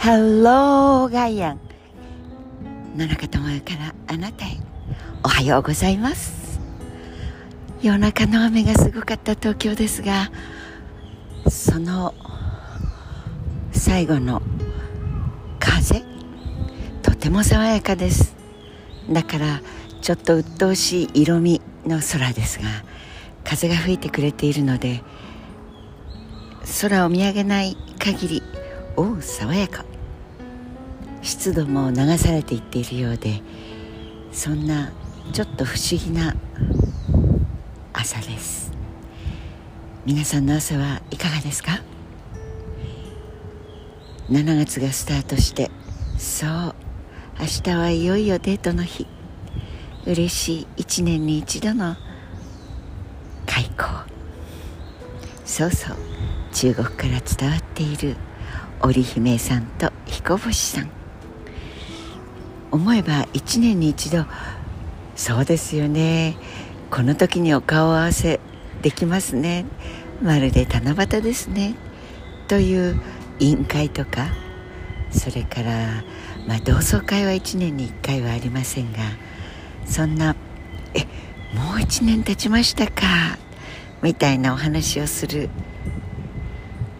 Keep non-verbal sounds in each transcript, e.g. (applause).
ハローガイアン野中智也からあなたへ。おはようございます。夜中の雨がすごかった東京ですがその最後の風とても爽やかです。だからちょっと鬱陶しい色味の空ですが風が吹いてくれているので空を見上げない限りおう爽やか。湿度も流されていっているようでそんなちょっと不思議な朝です。皆さんの朝はいかがですか？7月がスタートしてそう明日はいよいよデートの日。嬉しい1年に一度の開校そうそう中国から伝わっている織姫さんと彦星さん。思えば1年に一度。そうですよね。この時にお顔合わせできますね。まるで七夕ですね。という委員会とか。それから、まあ、同窓会は1年に1回はありませんが。そんな「えもう1年経ちましたか」みたいなお話をする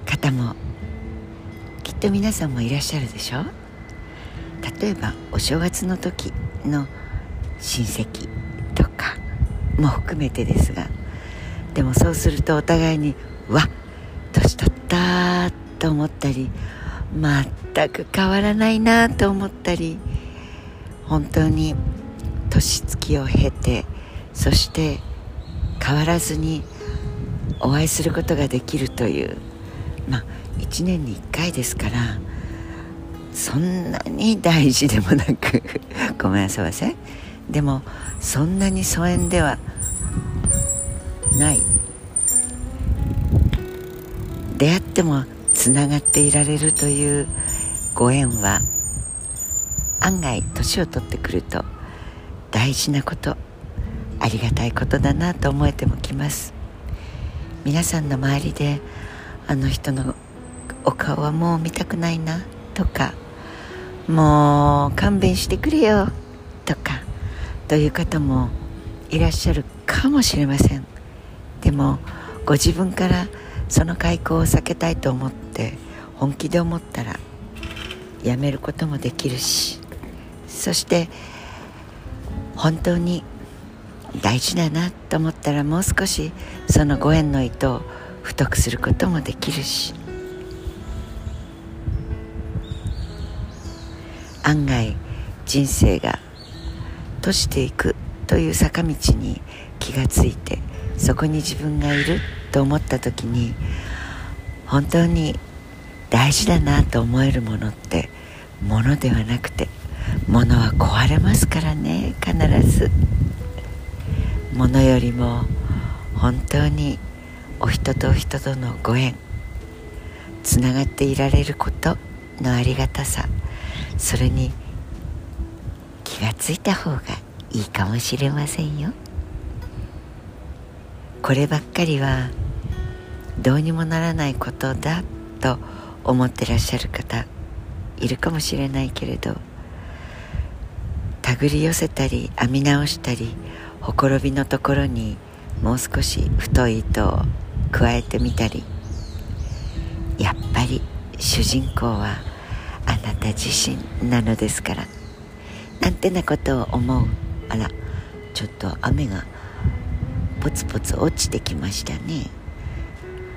方もきっと皆さんもいらっしゃるでしょう。例えばお正月の時の親戚とかも含めてですがでもそうするとお互いに「わ年取った」と思ったり全く変わらないなと思ったり本当に年月を経てそして変わらずにお会いすることができるというまあ1年に1回ですからそんなに大事でもなく (laughs) ごめんなさいませでもそんなに疎遠ではない。出会ってもつながっていられるというご縁は案外年を取ってくると大事なことありがたいことだなと思えてもきます。皆さんの周りであの人のお顔はもう見たくないな。とかもう勘弁してくれよとかという方もいらっしゃるかもしれません。でもご自分からその開口を避けたいと思って本気で思ったらやめることもできるしそして本当に大事だなと思ったらもう少しそのご縁の糸を太くすることもできるし案外人生が閉じていくという坂道に気がついてそこに自分がいると思った時に本当に大事だなと思えるものってものではなくてものは壊れますからね必ず。ものよりも本当にお人と人とのご縁つながっていられることのありがたさ。それに気がついた方がいいかもしれませんよ。こればっかりはどうにもならないことだと思ってらっしゃる方いるかもしれないけれど手繰り寄せたり編み直したりほころびのところにもう少し太い糸を加えてみたりやっぱり主人公はあなた自身なのですから。なんてなことを思う。あらちょっと雨がポツポツ落ちてきましたね。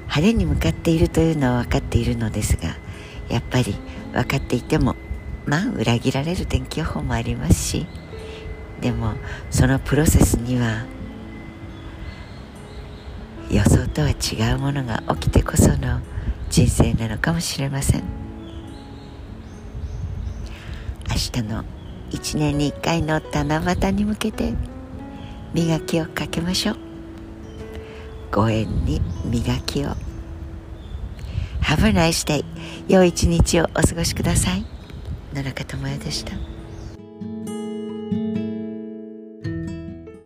晴れに向かっているというのは分かっているのですがやっぱり分かっていてもまあ裏切られる天気予報もありますし。でもそのプロセスには予想とは違うものが起きてこその人生なのかもしれません。明日の1年に1回の七夕に向けて磨きをかけましょう。ご縁に磨きを。Have a nice day 良い一日をお過ごしください。野中智也でした。